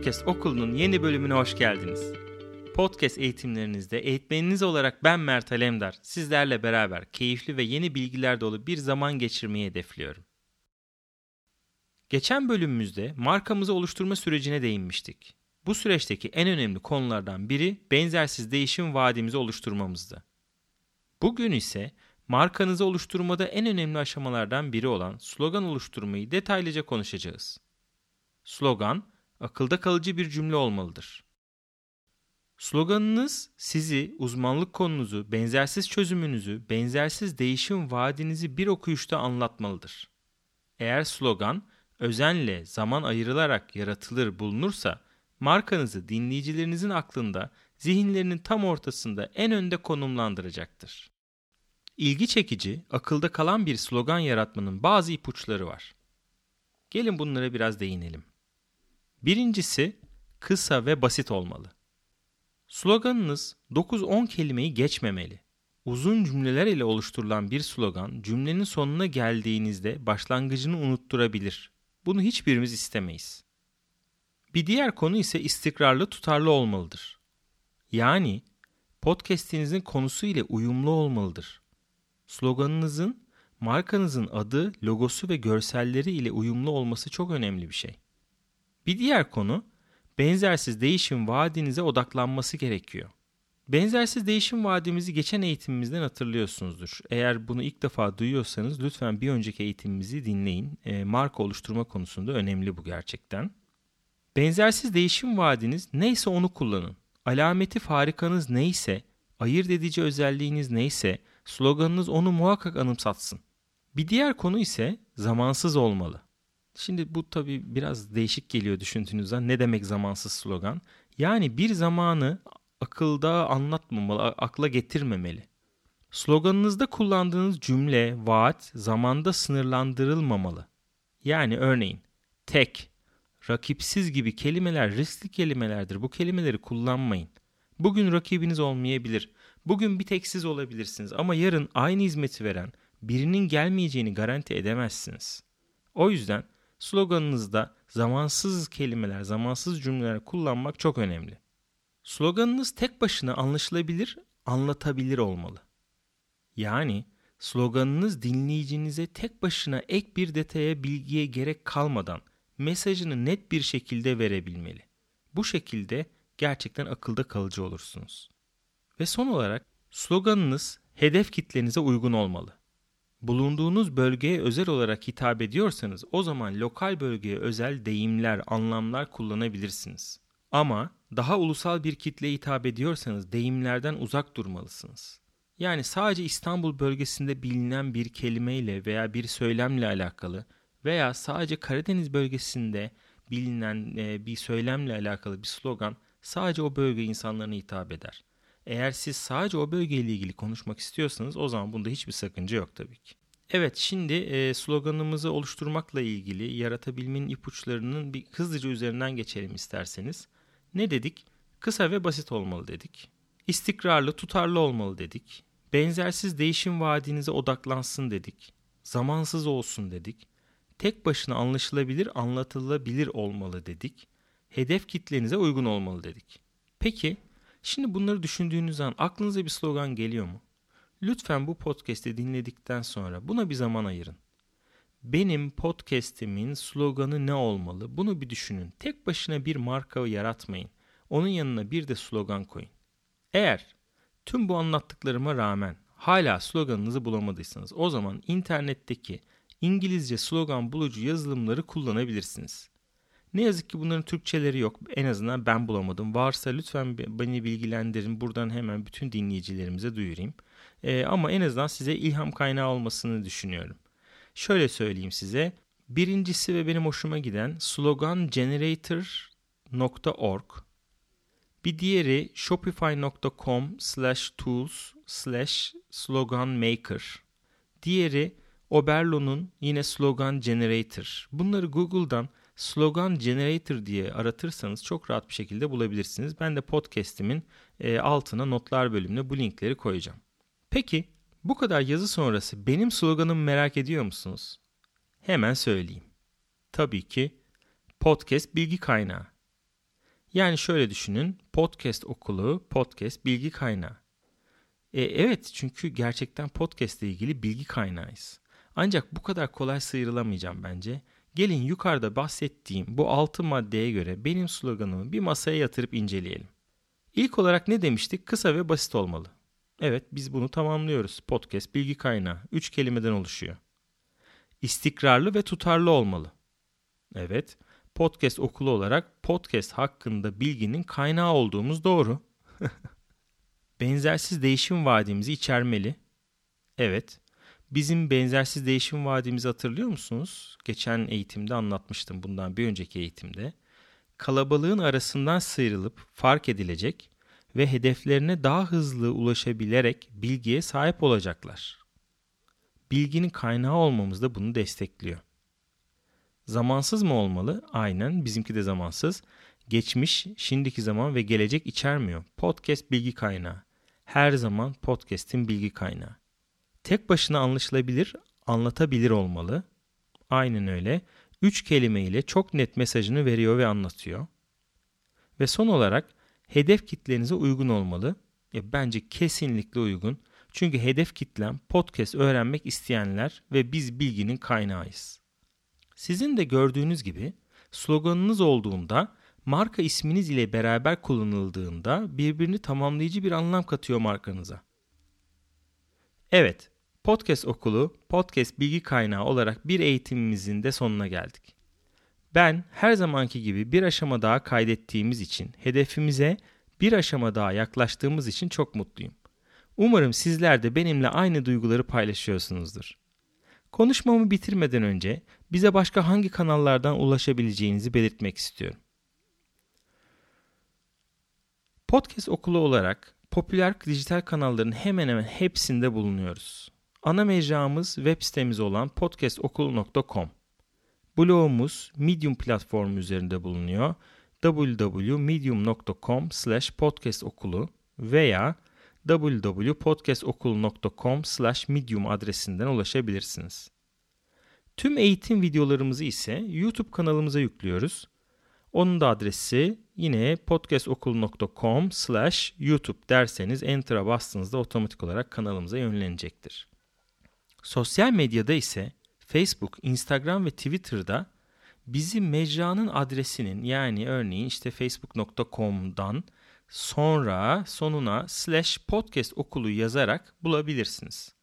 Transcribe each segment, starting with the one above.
Podcast Okulu'nun yeni bölümüne hoş geldiniz. Podcast eğitimlerinizde eğitmeniniz olarak ben Mert Alemdar sizlerle beraber keyifli ve yeni bilgiler dolu bir zaman geçirmeyi hedefliyorum. Geçen bölümümüzde markamızı oluşturma sürecine değinmiştik. Bu süreçteki en önemli konulardan biri benzersiz değişim vaadimizi oluşturmamızdı. Bugün ise markanızı oluşturmada en önemli aşamalardan biri olan slogan oluşturmayı detaylıca konuşacağız. Slogan, akılda kalıcı bir cümle olmalıdır. Sloganınız sizi, uzmanlık konunuzu, benzersiz çözümünüzü, benzersiz değişim vaadinizi bir okuyuşta anlatmalıdır. Eğer slogan özenle zaman ayrılarak yaratılır bulunursa, markanızı dinleyicilerinizin aklında, zihinlerinin tam ortasında en önde konumlandıracaktır. İlgi çekici, akılda kalan bir slogan yaratmanın bazı ipuçları var. Gelin bunlara biraz değinelim. Birincisi kısa ve basit olmalı. Sloganınız 9-10 kelimeyi geçmemeli. Uzun cümleler ile oluşturulan bir slogan cümlenin sonuna geldiğinizde başlangıcını unutturabilir. Bunu hiçbirimiz istemeyiz. Bir diğer konu ise istikrarlı tutarlı olmalıdır. Yani podcast'inizin konusu ile uyumlu olmalıdır. Sloganınızın markanızın adı, logosu ve görselleri ile uyumlu olması çok önemli bir şey. Bir diğer konu benzersiz değişim vaadinize odaklanması gerekiyor. Benzersiz değişim vaadimizi geçen eğitimimizden hatırlıyorsunuzdur. Eğer bunu ilk defa duyuyorsanız lütfen bir önceki eğitimimizi dinleyin. E, marka oluşturma konusunda önemli bu gerçekten. Benzersiz değişim vaadiniz neyse onu kullanın. Alameti farikanız neyse, ayırt edici özelliğiniz neyse, sloganınız onu muhakkak anımsatsın. Bir diğer konu ise zamansız olmalı. Şimdi bu tabii biraz değişik geliyor düşündüğünüzde. Ne demek zamansız slogan? Yani bir zamanı akılda anlatmamalı, akla getirmemeli. Sloganınızda kullandığınız cümle, vaat zamanda sınırlandırılmamalı. Yani örneğin tek, rakipsiz gibi kelimeler riskli kelimelerdir. Bu kelimeleri kullanmayın. Bugün rakibiniz olmayabilir. Bugün bir tek siz olabilirsiniz ama yarın aynı hizmeti veren birinin gelmeyeceğini garanti edemezsiniz. O yüzden sloganınızda zamansız kelimeler, zamansız cümleler kullanmak çok önemli. Sloganınız tek başına anlaşılabilir, anlatabilir olmalı. Yani sloganınız dinleyicinize tek başına ek bir detaya, bilgiye gerek kalmadan mesajını net bir şekilde verebilmeli. Bu şekilde gerçekten akılda kalıcı olursunuz. Ve son olarak sloganınız hedef kitlenize uygun olmalı. Bulunduğunuz bölgeye özel olarak hitap ediyorsanız o zaman lokal bölgeye özel deyimler, anlamlar kullanabilirsiniz. Ama daha ulusal bir kitleye hitap ediyorsanız deyimlerden uzak durmalısınız. Yani sadece İstanbul bölgesinde bilinen bir kelimeyle veya bir söylemle alakalı veya sadece Karadeniz bölgesinde bilinen e, bir söylemle alakalı bir slogan sadece o bölge insanlarına hitap eder. Eğer siz sadece o bölgeyle ilgili konuşmak istiyorsanız o zaman bunda hiçbir sakınca yok tabii ki. Evet şimdi e, sloganımızı oluşturmakla ilgili yaratabilmenin ipuçlarının bir hızlıca üzerinden geçelim isterseniz. Ne dedik? Kısa ve basit olmalı dedik. İstikrarlı, tutarlı olmalı dedik. Benzersiz değişim vaadinize odaklansın dedik. Zamansız olsun dedik. Tek başına anlaşılabilir, anlatılabilir olmalı dedik. Hedef kitlenize uygun olmalı dedik. Peki Şimdi bunları düşündüğünüz an aklınıza bir slogan geliyor mu? Lütfen bu podcast'i dinledikten sonra buna bir zaman ayırın. Benim podcast'imin sloganı ne olmalı? Bunu bir düşünün. Tek başına bir marka yaratmayın. Onun yanına bir de slogan koyun. Eğer tüm bu anlattıklarıma rağmen hala sloganınızı bulamadıysanız o zaman internetteki İngilizce slogan bulucu yazılımları kullanabilirsiniz. Ne yazık ki bunların Türkçeleri yok. En azından ben bulamadım. Varsa lütfen beni bilgilendirin. Buradan hemen bütün dinleyicilerimize duyurayım. Ee, ama en azından size ilham kaynağı olmasını düşünüyorum. Şöyle söyleyeyim size. Birincisi ve benim hoşuma giden slogangenerator.org. Bir diğeri shopify.com slash tools slash sloganmaker. Diğeri Oberlo'nun yine slogan generator. Bunları Google'dan slogan generator diye aratırsanız çok rahat bir şekilde bulabilirsiniz. Ben de podcast'imin e, altına notlar bölümüne bu linkleri koyacağım. Peki bu kadar yazı sonrası benim sloganımı merak ediyor musunuz? Hemen söyleyeyim. Tabii ki podcast bilgi kaynağı. Yani şöyle düşünün. Podcast okulu, podcast bilgi kaynağı. E, evet çünkü gerçekten podcast ile ilgili bilgi kaynağıyız. Ancak bu kadar kolay sıyrılamayacağım bence. Gelin yukarıda bahsettiğim bu altı maddeye göre benim sloganımı bir masaya yatırıp inceleyelim. İlk olarak ne demiştik? Kısa ve basit olmalı. Evet biz bunu tamamlıyoruz. Podcast bilgi kaynağı. Üç kelimeden oluşuyor. İstikrarlı ve tutarlı olmalı. Evet podcast okulu olarak podcast hakkında bilginin kaynağı olduğumuz doğru. benzersiz değişim vaadimizi içermeli. Evet. Bizim benzersiz değişim vaadimizi hatırlıyor musunuz? Geçen eğitimde anlatmıştım bundan bir önceki eğitimde. Kalabalığın arasından sıyrılıp fark edilecek ve hedeflerine daha hızlı ulaşabilerek bilgiye sahip olacaklar. Bilginin kaynağı olmamız da bunu destekliyor. Zamansız mı olmalı? Aynen bizimki de zamansız. Geçmiş, şimdiki zaman ve gelecek içermiyor. Podcast bilgi kaynağı. Her zaman podcast'in bilgi kaynağı. Tek başına anlaşılabilir, anlatabilir olmalı. Aynen öyle. Üç kelime ile çok net mesajını veriyor ve anlatıyor. Ve son olarak hedef kitlenize uygun olmalı. Ya bence kesinlikle uygun. Çünkü hedef kitlem podcast öğrenmek isteyenler ve biz bilginin kaynağıyız. Sizin de gördüğünüz gibi sloganınız olduğunda marka isminiz ile beraber kullanıldığında birbirini tamamlayıcı bir anlam katıyor markanıza. Evet, Podcast Okulu, podcast bilgi kaynağı olarak bir eğitimimizin de sonuna geldik. Ben her zamanki gibi bir aşama daha kaydettiğimiz için, hedefimize bir aşama daha yaklaştığımız için çok mutluyum. Umarım sizler de benimle aynı duyguları paylaşıyorsunuzdur. Konuşmamı bitirmeden önce bize başka hangi kanallardan ulaşabileceğinizi belirtmek istiyorum. Podcast okulu olarak popüler dijital kanalların hemen hemen hepsinde bulunuyoruz. Ana mecramız web sitemiz olan podcastokulu.com. Blogumuz Medium platformu üzerinde bulunuyor. www.medium.com slash podcastokulu veya www.podcastokulu.com slash medium adresinden ulaşabilirsiniz. Tüm eğitim videolarımızı ise YouTube kanalımıza yüklüyoruz. Onun da adresi yine podcastokul.com slash youtube derseniz enter'a bastığınızda otomatik olarak kanalımıza yönlenecektir. Sosyal medyada ise Facebook, Instagram ve Twitter'da bizi mecranın adresinin yani örneğin işte facebook.com'dan sonra sonuna slash podcast okulu yazarak bulabilirsiniz.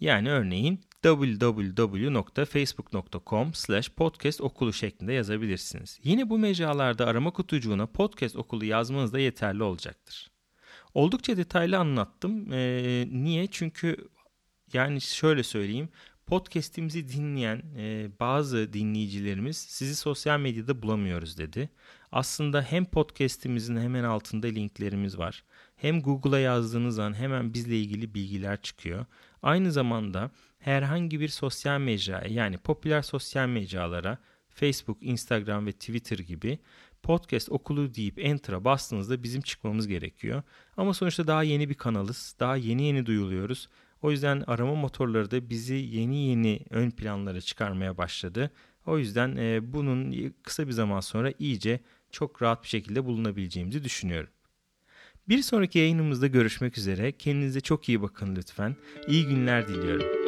Yani örneğin www.facebook.com slash podcast okulu şeklinde yazabilirsiniz. Yine bu mecralarda arama kutucuğuna podcast okulu yazmanız da yeterli olacaktır. Oldukça detaylı anlattım. Ee, niye? Çünkü yani şöyle söyleyeyim. Podcast'imizi dinleyen e, bazı dinleyicilerimiz sizi sosyal medyada bulamıyoruz dedi. Aslında hem podcast'imizin hemen altında linklerimiz var. Hem Google'a yazdığınız an hemen bizle ilgili bilgiler çıkıyor. Aynı zamanda herhangi bir sosyal mecraya yani popüler sosyal mecralara Facebook, Instagram ve Twitter gibi podcast okulu deyip enter'a bastığınızda bizim çıkmamız gerekiyor. Ama sonuçta daha yeni bir kanalız. Daha yeni yeni duyuluyoruz. O yüzden arama motorları da bizi yeni yeni ön planlara çıkarmaya başladı. O yüzden e, bunun kısa bir zaman sonra iyice çok rahat bir şekilde bulunabileceğimizi düşünüyorum. Bir sonraki yayınımızda görüşmek üzere. Kendinize çok iyi bakın lütfen. İyi günler diliyorum.